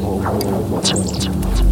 맞아 맞아 맞아